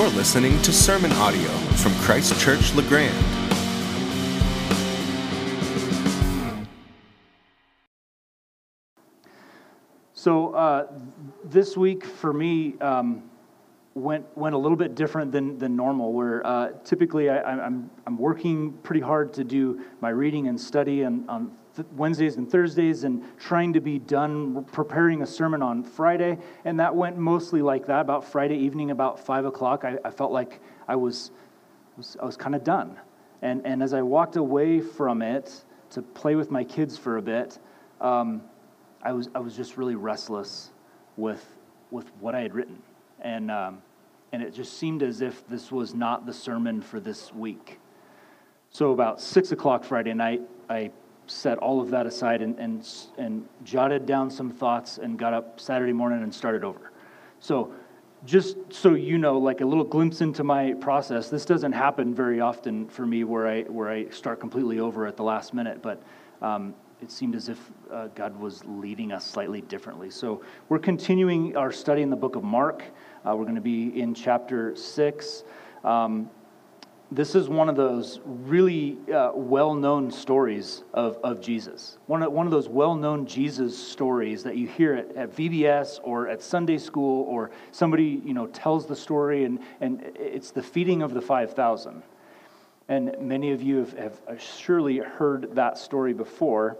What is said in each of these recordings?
You're listening to sermon audio from Christ Church LeGrand. So uh, this week for me um, went went a little bit different than, than normal. Where uh, typically I, am I'm, I'm working pretty hard to do my reading and study and on Wednesdays and Thursdays, and trying to be done preparing a sermon on Friday. And that went mostly like that. About Friday evening, about five o'clock, I, I felt like I was was, I was kind of done. And, and as I walked away from it to play with my kids for a bit, um, I, was, I was just really restless with, with what I had written. And, um, and it just seemed as if this was not the sermon for this week. So, about 6 o'clock Friday night, I set all of that aside and, and, and jotted down some thoughts and got up Saturday morning and started over. So, just so you know, like a little glimpse into my process, this doesn't happen very often for me where I, where I start completely over at the last minute, but um, it seemed as if uh, God was leading us slightly differently. So we're continuing our study in the book of Mark. Uh, we're going to be in chapter 6. Um, this is one of those really uh, well known stories of, of Jesus. One of, one of those well known Jesus stories that you hear at, at VBS or at Sunday school, or somebody you know, tells the story, and, and it's the feeding of the 5,000. And many of you have, have surely heard that story before.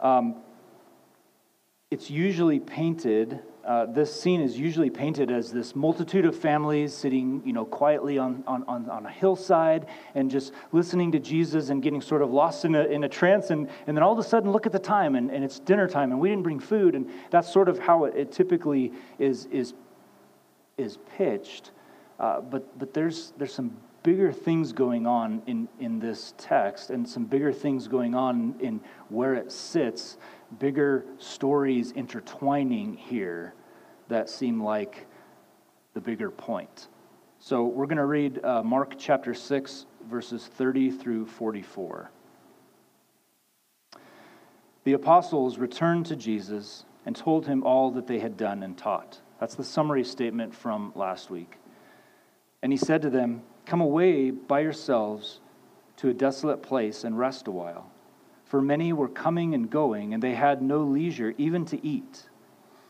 Um, it's usually painted uh, this scene is usually painted as this multitude of families sitting, you know, quietly on, on, on, a hillside and just listening to Jesus and getting sort of lost in a, in a trance. And, and then all of a sudden, look at the time and, and it's dinner time and we didn't bring food. And that's sort of how it, it typically is, is, is pitched. Uh, but but there's, there's some bigger things going on in, in this text and some bigger things going on in where it sits, bigger stories intertwining here that seem like the bigger point. So we're going to read uh, Mark chapter 6, verses 30 through 44. The apostles returned to Jesus and told him all that they had done and taught. That's the summary statement from last week. And he said to them, Come away by yourselves to a desolate place and rest a while. For many were coming and going, and they had no leisure even to eat.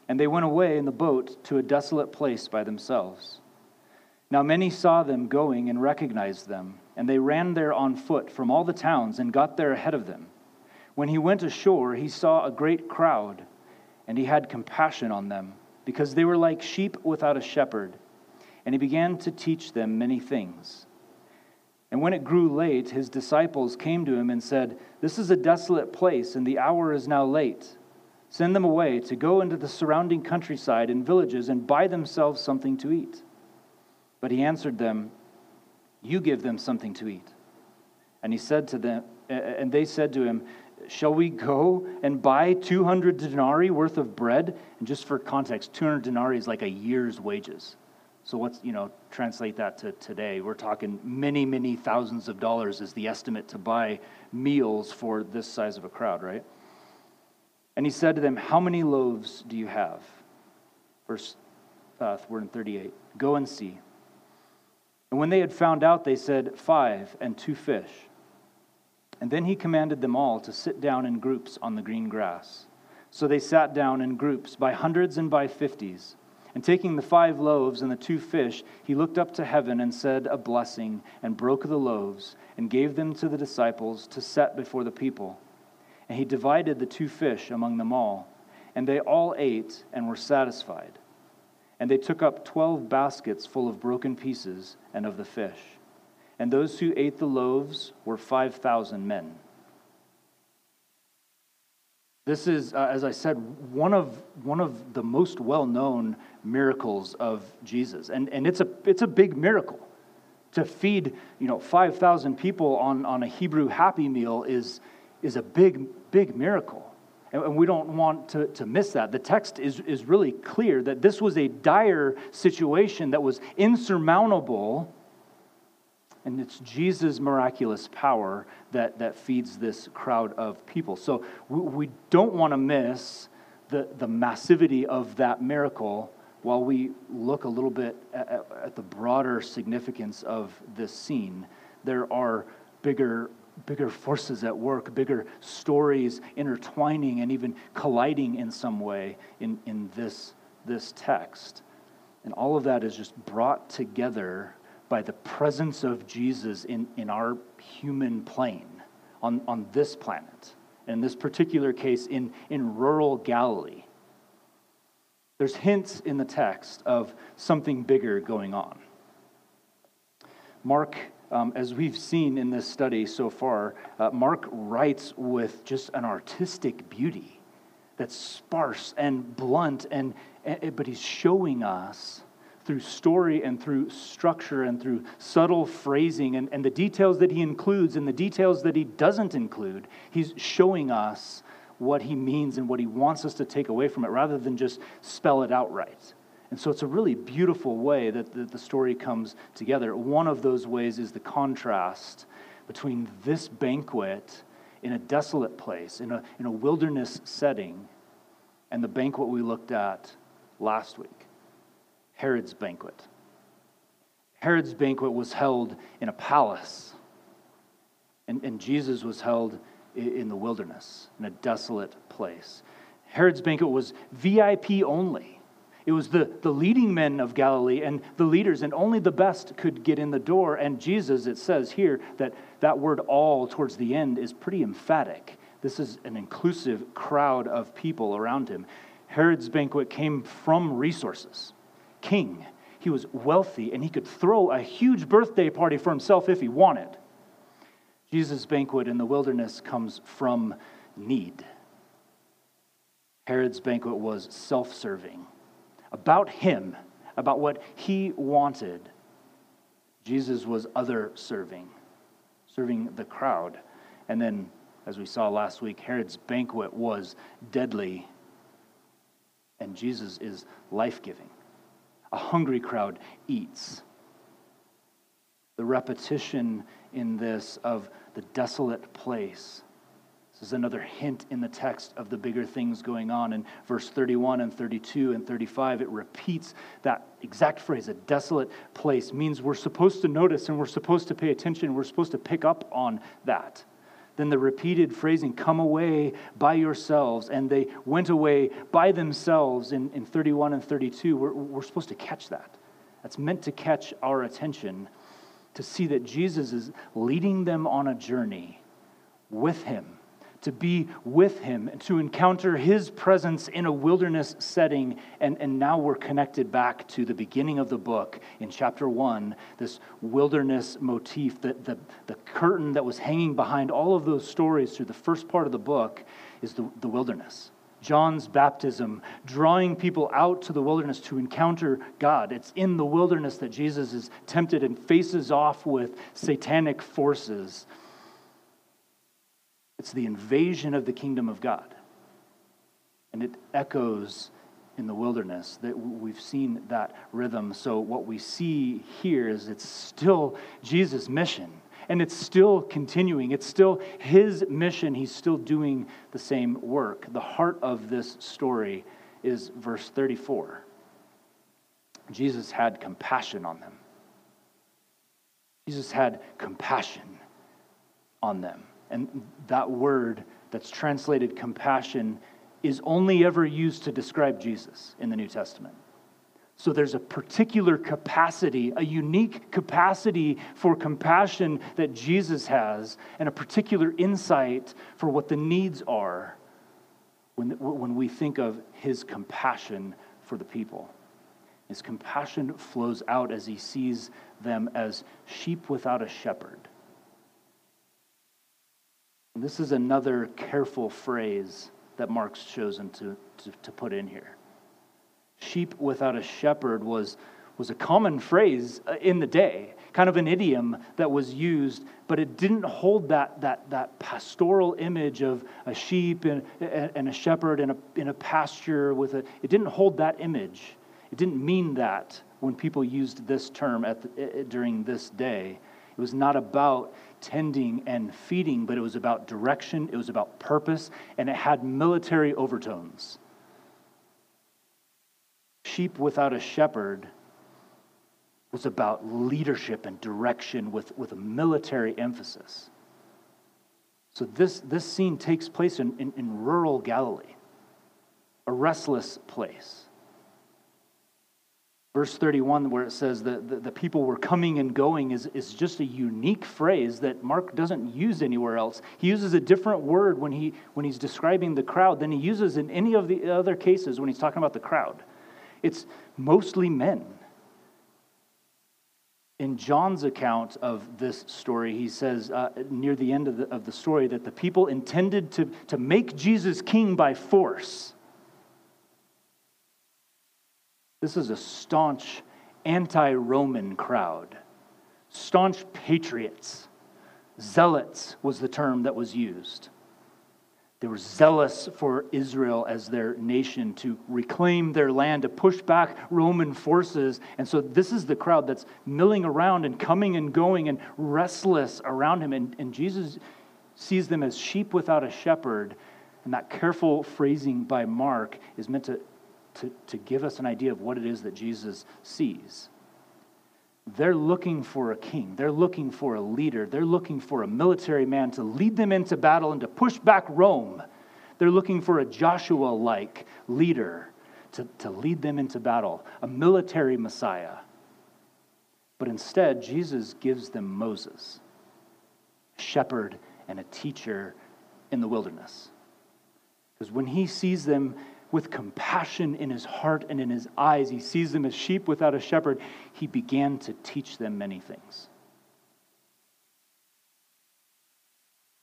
And they went away in the boat to a desolate place by themselves. Now many saw them going and recognized them, and they ran there on foot from all the towns and got there ahead of them. When he went ashore, he saw a great crowd, and he had compassion on them, because they were like sheep without a shepherd, and he began to teach them many things. And when it grew late, his disciples came to him and said, This is a desolate place, and the hour is now late. Send them away to go into the surrounding countryside and villages and buy themselves something to eat. But he answered them, You give them something to eat. And he said to them, and they said to him, Shall we go and buy 200 denarii worth of bread? And just for context, 200 denarii is like a year's wages. So what's, you know, translate that to today. We're talking many, many thousands of dollars is the estimate to buy meals for this size of a crowd, right? And he said to them, How many loaves do you have? Verse, uh, we're in 38. Go and see. And when they had found out, they said, Five and two fish. And then he commanded them all to sit down in groups on the green grass. So they sat down in groups by hundreds and by fifties. And taking the five loaves and the two fish, he looked up to heaven and said a blessing, and broke the loaves, and gave them to the disciples to set before the people. And he divided the two fish among them all. And they all ate and were satisfied. And they took up twelve baskets full of broken pieces and of the fish. And those who ate the loaves were 5,000 men. This is, uh, as I said, one of, one of the most well known miracles of Jesus. And, and it's, a, it's a big miracle. To feed you know, 5,000 people on, on a Hebrew happy meal is, is a big, big miracle. And we don't want to, to miss that. The text is, is really clear that this was a dire situation that was insurmountable. And it's Jesus' miraculous power that, that feeds this crowd of people. So we, we don't want to miss the, the massivity of that miracle while we look a little bit at, at, at the broader significance of this scene, there are bigger bigger forces at work, bigger stories intertwining and even colliding in some way in, in this, this text. And all of that is just brought together by the presence of Jesus in, in our human plane on, on this planet. In this particular case, in, in rural Galilee. There's hints in the text of something bigger going on. Mark um, as we've seen in this study so far, uh, Mark writes with just an artistic beauty that's sparse and blunt, and, and, but he's showing us through story and through structure and through subtle phrasing and, and the details that he includes and the details that he doesn't include. He's showing us what he means and what he wants us to take away from it rather than just spell it out right. And so it's a really beautiful way that the, the, story comes together. One of those ways is the contrast between this banquet in a desolate place, in a, in a wilderness setting, and the banquet we looked at last week Herod's banquet. Herod's banquet was held in a palace, and, and Jesus was held in the wilderness, in a desolate place. Herod's banquet was VIP only. It was the, the leading men of Galilee and the leaders, and only the best could get in the door. And Jesus, it says here that that word all towards the end is pretty emphatic. This is an inclusive crowd of people around him. Herod's banquet came from resources. King, he was wealthy, and he could throw a huge birthday party for himself if he wanted. Jesus' banquet in the wilderness comes from need. Herod's banquet was self serving about him, about what he wanted. Jesus was other serving, serving the crowd. And then, as we saw last week, Herod's banquet was deadly, and Jesus is life giving. A hungry crowd eats. The repetition in this of the desolate place this is another hint in the text of the bigger things going on. In verse 31 and 32 and 35, it repeats that exact phrase, a desolate place, means we're supposed to notice and we're supposed to pay attention. We're supposed to pick up on that. Then the repeated phrasing, come away by yourselves, and they went away by themselves in, in 31 and 32, we're, we're supposed to catch that. That's meant to catch our attention to see that Jesus is leading them on a journey with him to be with him and to encounter his presence in a wilderness setting. And, and now we're connected back to the beginning of the book in chapter one, this wilderness motif, the, the, the curtain that was hanging behind all of those stories through the first part of the book is the, the wilderness. John's baptism, drawing people out to the wilderness to encounter God. It's in the wilderness that Jesus is tempted and faces off with satanic forces it's the invasion of the kingdom of God. And it echoes in the wilderness that we've seen that rhythm. So, what we see here is it's still Jesus' mission. And it's still continuing. It's still his mission. He's still doing the same work. The heart of this story is verse 34. Jesus had compassion on them. Jesus had compassion on them. And that word that's translated compassion is only ever used to describe Jesus in the New Testament. So there's a particular capacity, a unique capacity for compassion that Jesus has, and a particular insight for what the needs are when, when we think of his compassion for the people. His compassion flows out as he sees them as sheep without a shepherd. This is another careful phrase that Mark's chosen to, to, to, put in here. Sheep without a shepherd was, was a common phrase uh, in the day, kind of an idiom that was used, but it didn't hold that, that, that pastoral image of a sheep and, and a shepherd in a, in a pasture with a, it didn't hold that image. It didn't mean that when people used this term at the, during this day. It was not about tending and feeding, but it was about direction, it was about purpose, and it had military overtones. sheep without a shepherd was about leadership and direction with, with a military emphasis. So this, this scene takes place in, in, in rural Galilee, a restless place. Verse 31, where it says that the, people were coming and going, is, is just a unique phrase that Mark doesn't use anywhere else. He uses a different word when, he, when he's describing the crowd than he uses in any of the other cases when he's talking about the crowd. It's mostly men. In John's account of this story, he says uh, near the end of the, of the story that the people intended to, to make Jesus king by force. This is a staunch anti Roman crowd, staunch patriots. Zealots was the term that was used. They were zealous for Israel as their nation to reclaim their land, to push back Roman forces. And so, this is the crowd that's milling around and coming and going and restless around him. And, and Jesus sees them as sheep without a shepherd. And that careful phrasing by Mark is meant to, to, to give us an idea of what it is that Jesus sees. They're looking for a king. They're looking for a leader. They're looking for a military man to lead them into battle and to push back Rome. They're looking for a Joshua like leader to, to lead them into battle, a military Messiah. But instead, Jesus gives them Moses, a shepherd and a teacher in the wilderness. Because when he sees them with compassion in his heart and in his eyes. He sees them as sheep without a shepherd. He began to teach them many things.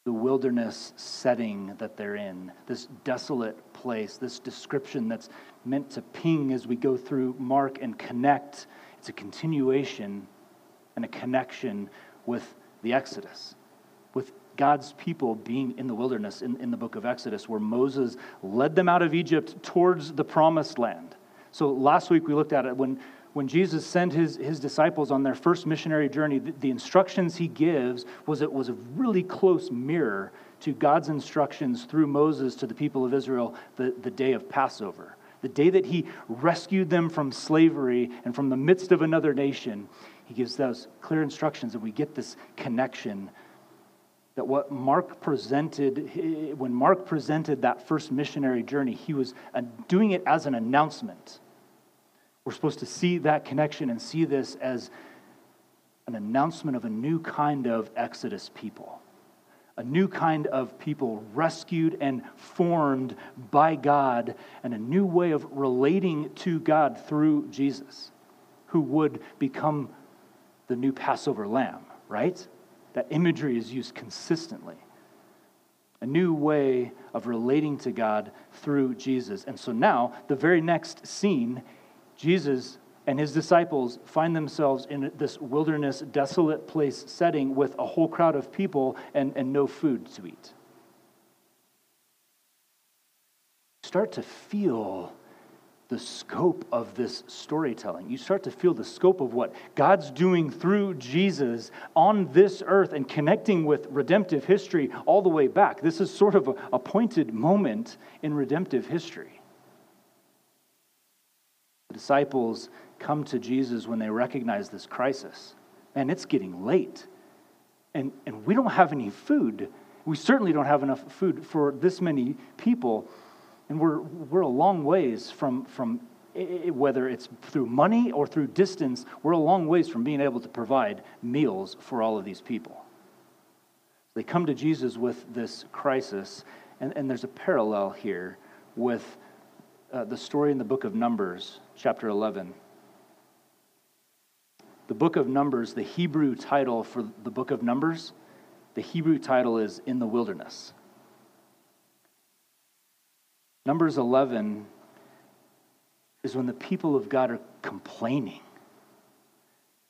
The wilderness setting that they're in, this desolate place, this description that's meant to ping as we go through Mark and connect, it's a continuation and a connection with the Exodus, God's people being in the wilderness in, in the book of Exodus, where Moses led them out of Egypt towards the promised land. So last week we looked at it when, when Jesus sent his, his disciples on their first missionary journey, the, the instructions he gives was it was a really close mirror to God's instructions through Moses to the people of Israel the, the day of Passover. The day that he rescued them from slavery and from the midst of another nation, he gives those clear instructions, and we get this connection that what Mark presented, when Mark presented that first missionary journey, he was uh, doing it as an announcement. We're supposed to see that connection and see this as an announcement of a new kind of Exodus people, a new kind of people rescued and formed by God, and a new way of relating to God through Jesus, who would become the new Passover lamb, right? That imagery is used consistently. A new way of relating to God through Jesus. And so now, the very next scene, Jesus and his disciples find themselves in this wilderness, desolate place setting with a whole crowd of people and, and no food to eat. Start to feel the scope of this storytelling. You start to feel the scope of what God's doing through Jesus on this earth and connecting with redemptive history all the way back. This is sort of a, a pointed moment in redemptive history. The disciples come to Jesus when they recognize this crisis. And it's getting late. And, and we don't have any food. We certainly don't have enough food for this many people. And we're, we're a long ways from, from whether it's through money or through distance, we're a long ways from being able to provide meals for all of these people. They come to Jesus with this crisis, and, and there's a parallel here with uh, the story in the book of Numbers, chapter 11. The book of Numbers, the Hebrew title for the book of Numbers, the Hebrew title is In the Wilderness. Numbers 11 is when the people of God are complaining.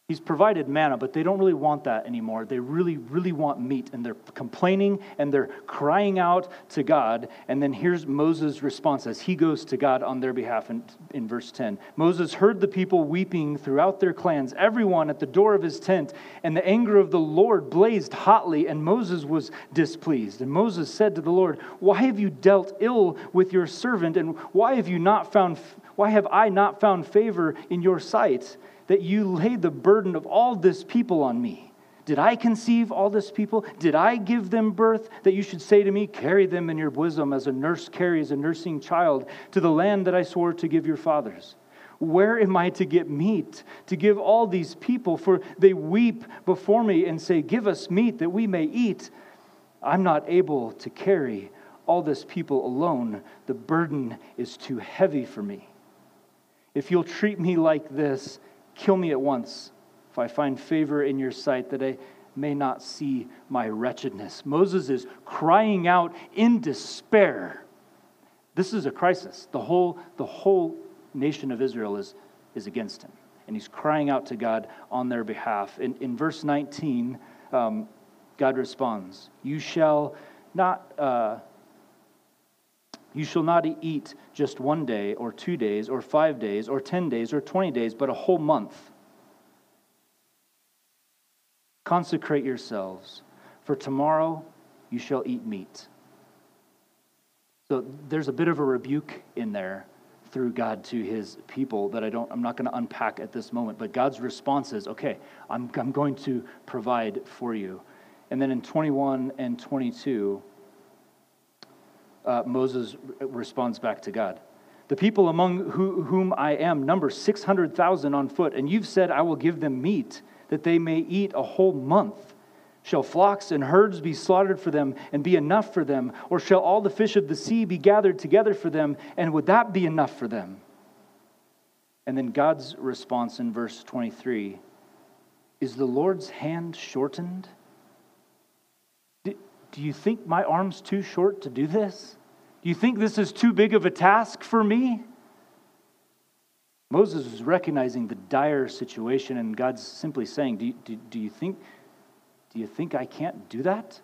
He's provided manna, but they don't really want that anymore. They really, really want meat, and they're complaining and they're crying out to God. And then here's Moses' response as he goes to God on their behalf in, in verse 10. Moses heard the people weeping throughout their clans, everyone at the door of his tent, and the anger of the Lord blazed hotly, and Moses was displeased. And Moses said to the Lord, Why have you dealt ill with your servant, and why have you not found Why have I not found favor in your sight that you laid the burden of all this people on me? Did I conceive all this people? Did I give them birth that you should say to me, Carry them in your bosom as a nurse carries a nursing child to the land that I swore to give your fathers? Where am I to get meat to give all these people? For they weep before me and say, Give us meat that we may eat. I'm not able to carry all this people alone. The burden is too heavy for me. If you'll treat me like this, kill me at once if I find favor in your sight, that I may not see my wretchedness. Moses is crying out in despair. This is a crisis. The whole, the whole nation of Israel is, is against him. And he's crying out to God on their behalf. In, in verse 19, um, God responds, You shall not. Uh, you shall not eat just one day, or two days, or five days, or ten days, or twenty days, but a whole month Consecrate yourselves, for tomorrow you shall eat meat. So there's a bit of a rebuke in there through God to his people that I don't, I'm not going to unpack at this moment. But God's response is, okay, I'm, I'm going to provide for you. And then in 21 and 22, uh, Moses responds back to God. The people among who, whom I am number 600,000 on foot, and you've said, I will give them meat that they may eat a whole month? Shall flocks and herds be slaughtered for them and be enough for them? Or shall all the fish of the sea be gathered together for them, and would that be enough for them? And then God's response in verse 23 Is the Lord's hand shortened? Do you think my arm's too short to do this? Do you think this is too big of a task for me? Moses is recognizing the dire situation, and God's simply saying, do you, do, do you, think, do you think I can't do that?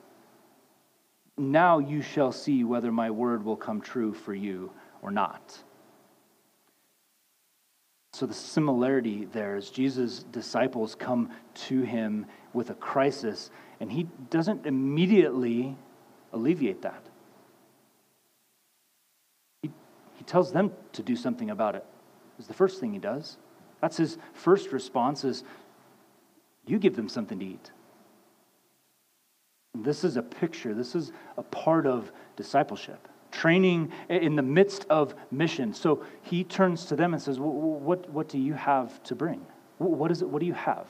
Now you shall see whether my word will come true for you or not. So, the similarity there is Jesus' disciples come to him with a crisis, and he doesn't immediately alleviate that. He, he tells them to do something about it is the first thing he does. That's his first response is you give them something to eat. This is a picture, this is a part of discipleship, training in the midst of mission. So he turns to them and says, What, what do you have to bring? What is it? What do you have?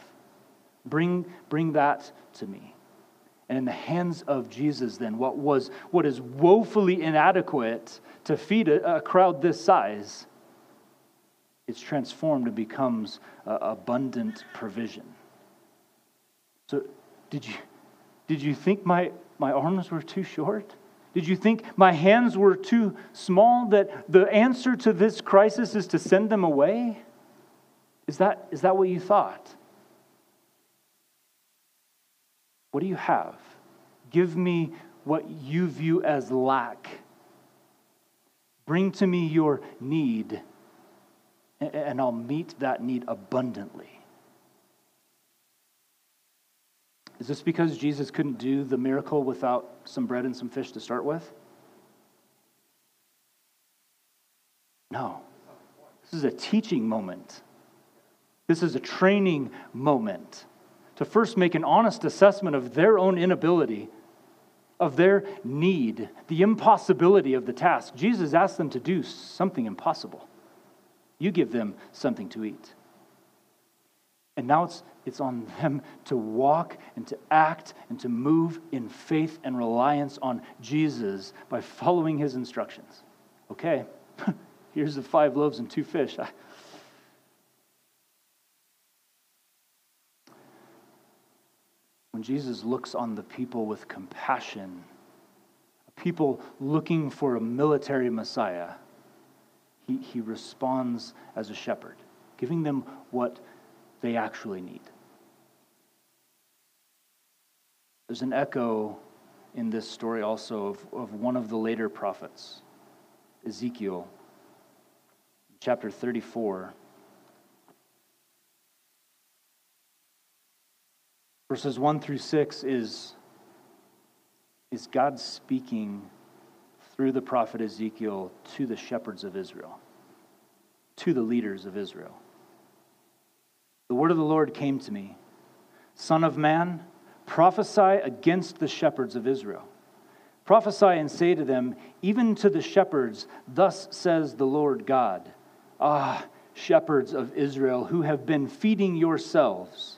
Bring, bring that to me. And in the hands of Jesus, then, what was what is woefully inadequate to feed a, a crowd this size it's transformed and becomes uh, abundant provision. So, did you, did you think my, my arms were too short? Did you think my hands were too small? That the answer to this crisis is to send them away? Is that, is that what you thought? What do you have? Give me what you view as lack. Bring to me your need and I'll meet that need abundantly. Is this because Jesus couldn't do the miracle without some bread and some fish to start with? No. This is a teaching moment. This is a training moment to first make an honest assessment of their own inability, of their need, the impossibility of the task. Jesus asked them to do something impossible. You give them something to eat. And now it's, it's on them to walk and to act and to move in faith and reliance on Jesus by following his instructions. Okay, here's the five loaves and two fish. when Jesus looks on the people with compassion, people looking for a military Messiah, he, he responds as a shepherd, giving them what they actually need. There's an echo in this story also of, of one of the later prophets, Ezekiel, chapter 34. Verses 1 through 6 is, is God speaking through the prophet Ezekiel to the shepherds of Israel. to the leaders of Israel. The word of the Lord came to me Son of man, prophesy against the shepherds of Israel. Prophesy and say to them, even to the shepherds, Thus says the Lord God. Ah, shepherds of Israel, who have been feeding yourselves.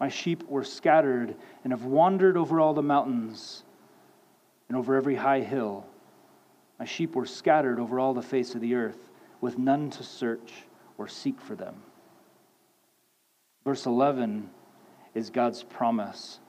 My sheep were scattered and have wandered over all the mountains and over every high hill. My sheep were scattered over all the face of the earth with none to search or seek for them. Verse 11 is God's promise.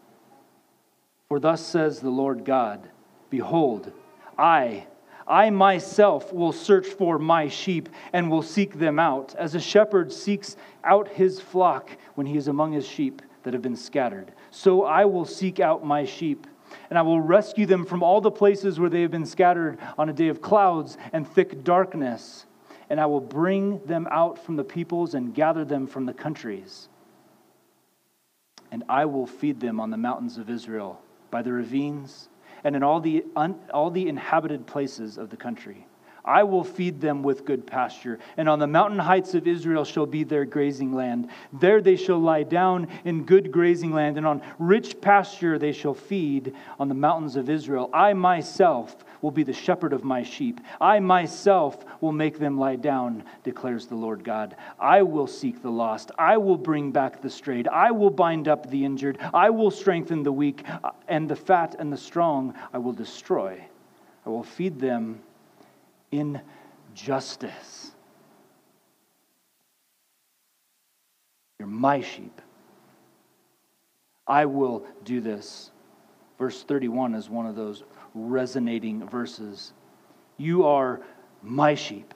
For thus says the Lord God Behold, I, I myself will search for my sheep and will seek them out, as a shepherd seeks out his flock when he is among his sheep that have been scattered. So I will seek out my sheep and I will rescue them from all the places where they have been scattered on a day of clouds and thick darkness and I will bring them out from the peoples and gather them from the countries. And I will feed them on the mountains of Israel, by the ravines, and in all the, un, all the inhabited places of the country. I will feed them with good pasture, and on the mountain heights of Israel shall be their grazing land. There they shall lie down in good grazing land, and on rich pasture they shall feed on the mountains of Israel. I myself will be the shepherd of my sheep. I myself will make them lie down, declares the Lord God. I will seek the lost. I will bring back the strayed. I will bind up the injured. I will strengthen the weak, and the fat and the strong I will destroy. I will feed them in justice. You're my sheep. I will do this. Verse 31 is one of those resonating verses. You are my sheep,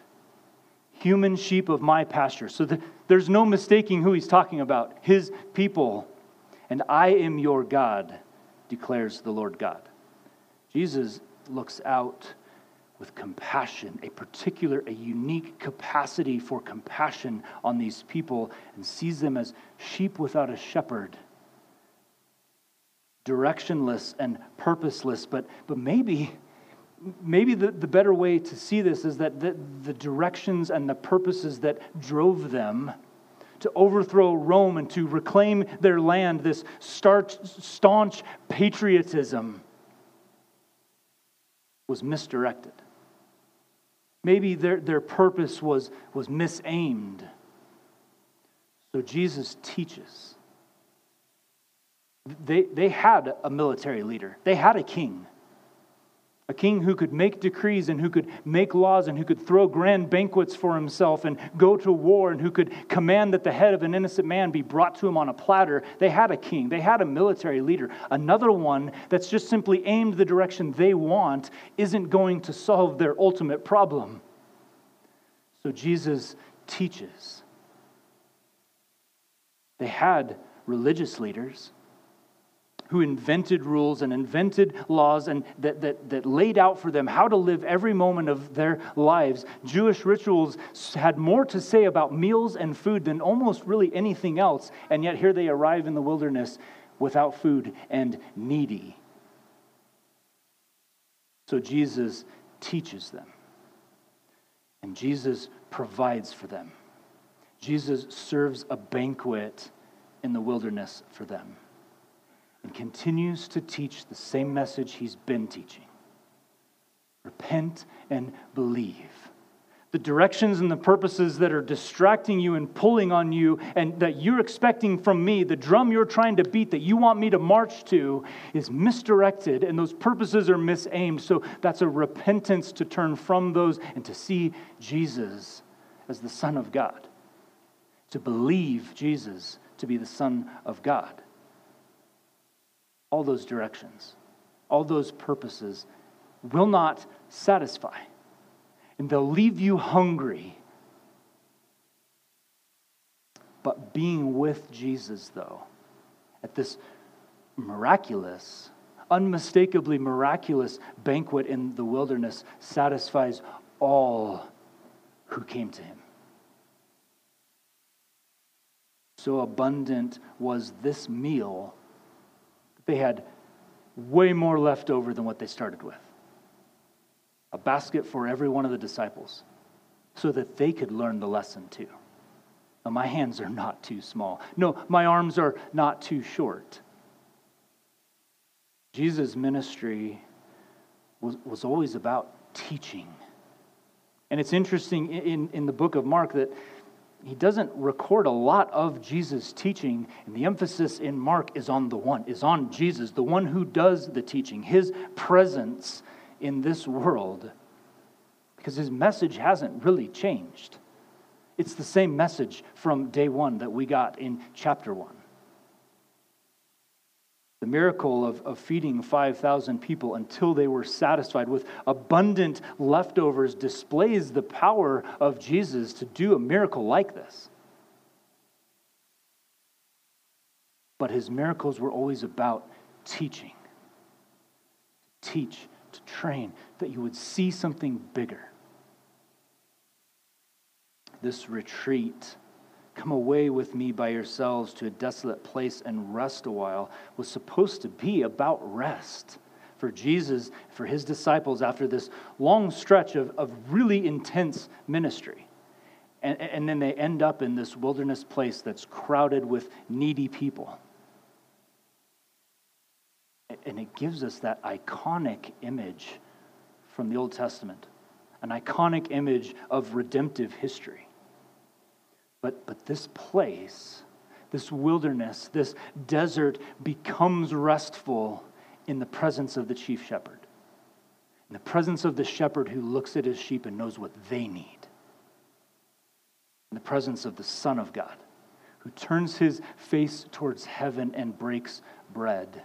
human sheep of my pasture. So the, there's no mistaking who he's talking about his people. And I am your God, declares the Lord God. Jesus looks out with compassion, a particular, a unique capacity for compassion on these people, and sees them as sheep without a shepherd directionless and purposeless. But, but maybe, maybe the, the better way to see this is that the, the directions and the purposes that drove them to overthrow Rome and to reclaim their land, this starch, staunch patriotism, was misdirected. Maybe their, their purpose was, was misaimed. So Jesus teaches they, they had a military leader, they had a king. A king who could make decrees and who could make laws and who could throw grand banquets for himself and go to war and who could command that the head of an innocent man be brought to him on a platter. They had a king, they had a military leader. Another one that's just simply aimed the direction they want isn't going to solve their ultimate problem. So Jesus teaches. They had religious leaders who invented rules and invented laws and that, that, that laid out for them how to live every moment of their lives. Jewish rituals had more to say about meals and food than almost really anything else, and yet here they arrive in the wilderness without food and needy. So Jesus teaches them, and Jesus provides for them. Jesus serves a banquet in the wilderness for them and continues to teach the same message he's been teaching repent and believe. The directions and the purposes that are distracting you and pulling on you, and that you're expecting from me, the drum you're trying to beat that you want me to march to, is misdirected, and those purposes are misaimed. So that's a repentance to turn from those and to see Jesus as the Son of God, to believe Jesus to be the Son of God all those directions, all those purposes will not satisfy. And they'll leave you hungry. But being with Jesus, though, at this miraculous, unmistakably miraculous banquet in the wilderness, satisfies all who came to him. So abundant was this meal, they had way more left over than what they started with. A basket for every one of the disciples so that they could learn the lesson too. Now, my hands are not too small. No, my arms are not too short. Jesus' ministry was, was always about teaching. And it's interesting in, in the book of Mark that he doesn't record a lot of Jesus' teaching, and the emphasis in Mark is on the one, is on Jesus, the one who does the teaching, his presence in this world, because his message hasn't really changed. It's the same message from day one that we got in chapter one. The miracle of, of feeding 5,000 people until they were satisfied with abundant leftovers displays the power of Jesus to do a miracle like this. But his miracles were always about teaching. Teach, to train, that you would see something bigger. This retreat Come away with me by yourselves to a desolate place and rest a while was supposed to be about rest for Jesus, for his disciples after this long stretch of, of really intense ministry. And, and then they end up in this wilderness place that's crowded with needy people. And it gives us that iconic image from the Old Testament, an iconic image of redemptive history. But, but this place, this wilderness, this desert becomes restful in the presence of the chief shepherd. In the presence of the shepherd who looks at his sheep and knows what they need. In the presence of the Son of God who turns his face towards heaven and breaks bread,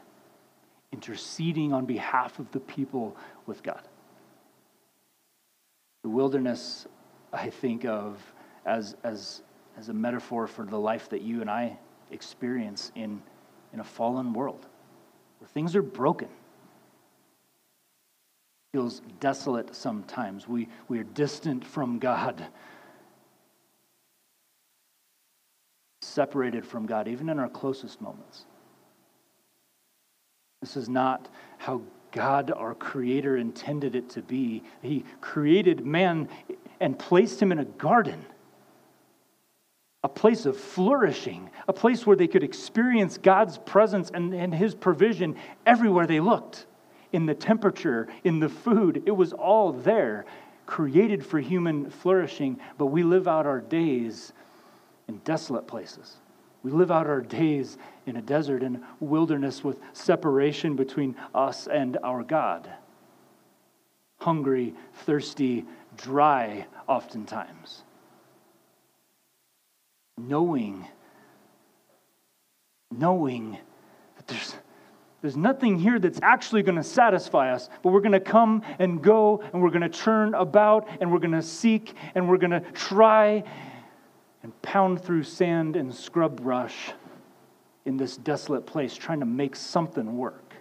interceding on behalf of the people with God. The wilderness, I think of as, as as a metaphor for the life that you and I experience in, in a fallen world where things are broken. Feels desolate sometimes. We, we are distant from God, separated from God, even in our closest moments. This is not how God, our Creator, intended it to be. He created man and placed him in a garden a place of flourishing, a place where they could experience God's presence and, and His provision everywhere they looked. In the temperature, in the food, it was all there, created for human flourishing, but we live out our days in desolate places. We live out our days in a desert and wilderness with separation between us and our God. Hungry, thirsty, dry, oftentimes knowing, knowing that there's, there's nothing here that's actually going to satisfy us, but we're going to come and go and we're going to turn about and we're going to seek and we're going to try and pound through sand and scrub brush in this desolate place trying to make something work.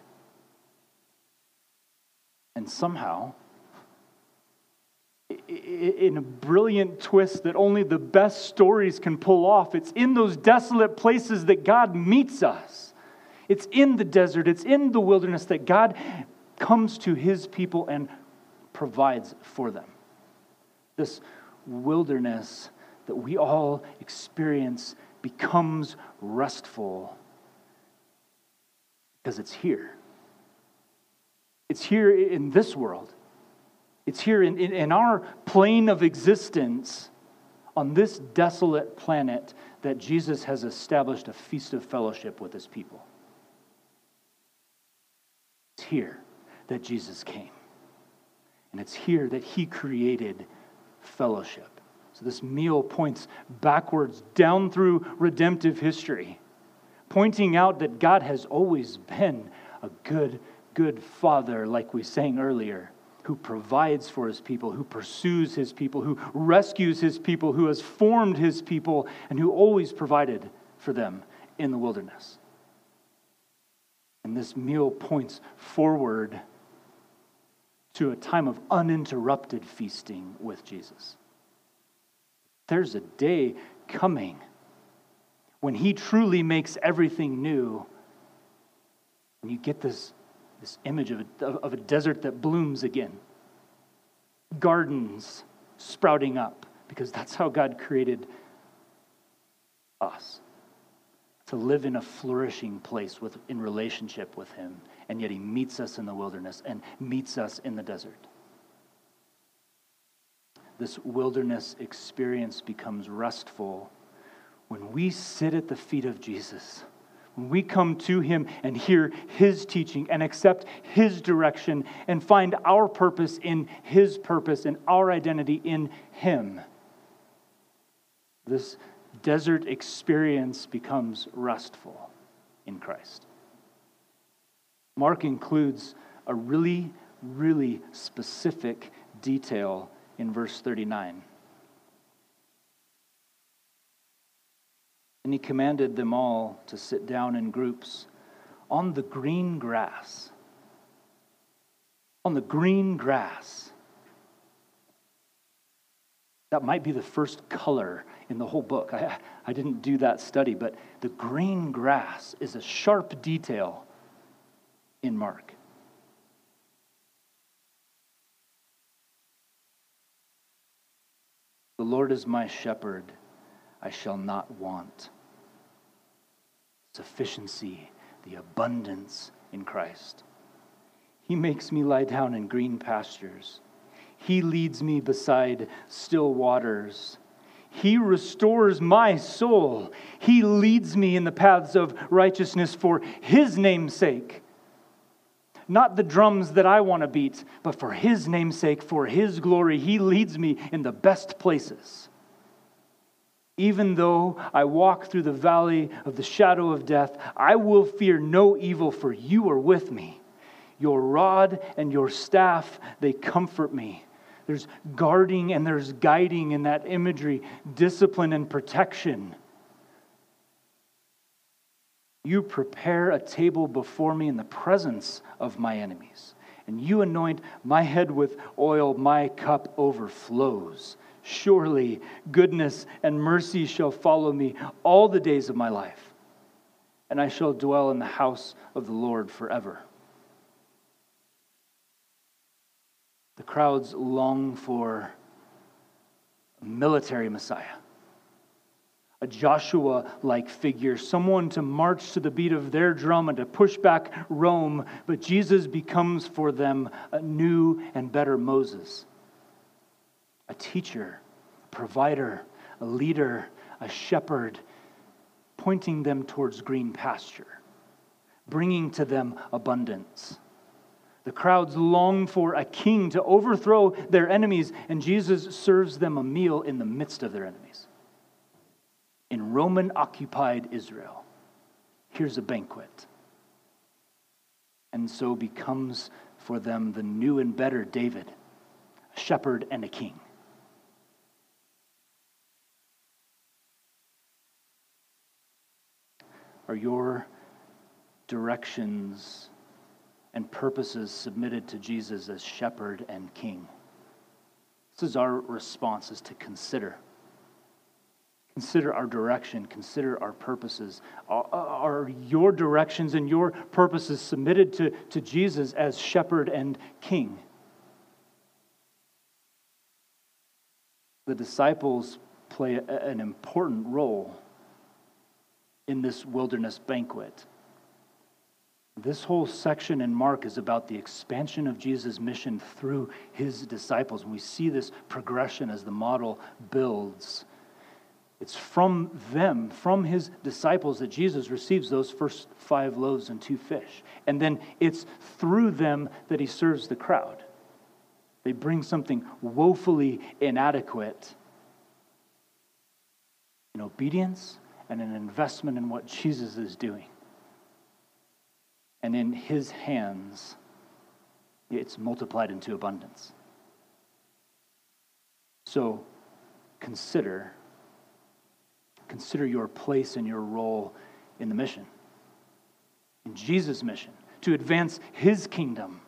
And somehow, in a brilliant twist that only the best stories can pull off. It's in those desolate places that God meets us. It's in the desert, it's in the wilderness that God comes to his people and provides for them. This wilderness that we all experience becomes restful because it's here. It's here in this world. It's here in, in, in, our plane of existence on this desolate planet that Jesus has established a feast of fellowship with his people. It's here that Jesus came. And it's here that he created fellowship. So this meal points backwards down through redemptive history, pointing out that God has always been a good, good father, like we sang earlier who provides for his people, who pursues his people, who rescues his people, who has formed his people, and who always provided for them in the wilderness. And this meal points forward to a time of uninterrupted feasting with Jesus. There's a day coming when he truly makes everything new. And you get this, this image of a, of a desert that blooms again, gardens sprouting up, because that's how God created us to live in a flourishing place with, in relationship with Him. And yet He meets us in the wilderness and meets us in the desert. This wilderness experience becomes restful when we sit at the feet of Jesus. When we come to him and hear his teaching and accept his direction and find our purpose in his purpose and our identity in him, this desert experience becomes restful in Christ. Mark includes a really, really specific detail in verse 39. And he commanded them all to sit down in groups on the green grass. On the green grass. That might be the first color in the whole book. I, I didn't do that study, but the green grass is a sharp detail in Mark. The Lord is my shepherd, I shall not want. Sufficiency, the abundance in Christ. He makes me lie down in green pastures. He leads me beside still waters. He restores my soul. He leads me in the paths of righteousness for His name's sake. Not the drums that I want to beat, but for His name's sake, for His glory, He leads me in the best places. Even though I walk through the valley of the shadow of death, I will fear no evil, for you are with me. Your rod and your staff, they comfort me. There's guarding and there's guiding in that imagery, discipline and protection. You prepare a table before me in the presence of my enemies, and you anoint my head with oil, my cup overflows. Surely goodness and mercy shall follow me all the days of my life, and I shall dwell in the house of the Lord forever. The crowds long for a military Messiah, a Joshua like figure, someone to march to the beat of their drum and to push back Rome. But Jesus becomes for them a new and better Moses, a teacher, a provider, a leader, a shepherd, pointing them towards green pasture, bringing to them abundance. The crowds long for a king to overthrow their enemies, and Jesus serves them a meal in the midst of their enemies. In Roman occupied Israel, here's a banquet. And so becomes for them the new and better David, a shepherd and a king. Are your directions and purposes submitted to Jesus as shepherd and king. This is our response is to consider. Consider our direction, consider our purposes. Are, are, your directions and your purposes submitted to, to Jesus as shepherd and king? The disciples play an important role in this wilderness banquet. This whole section in Mark is about the expansion of Jesus' mission through his disciples. And we see this progression as the model builds. It's from them, from his disciples, that Jesus receives those first five loaves and two fish. And then it's through them that he serves the crowd. They bring something woefully inadequate in obedience and an investment in what Jesus is doing and in his hands, it's multiplied into abundance. So consider consider your place and your role in the mission, in Jesus' mission, to advance his kingdom.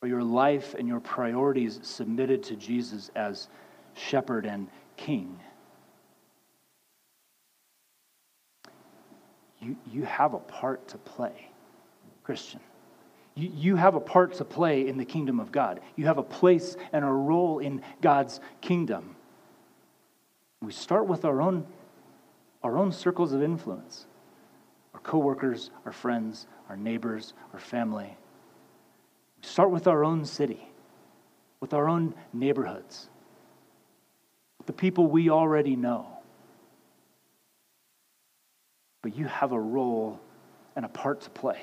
Are your life and your priorities submitted to Jesus as shepherd and king? You, you have a part to play, Christian. You, you have a part to play in the kingdom of God. You have a place and a role in God's kingdom. We start with our own, our own circles of influence our coworkers, our friends, our neighbors, our family. We start with our own city, with our own neighborhoods, with the people we already know. But you have a role and a part to play.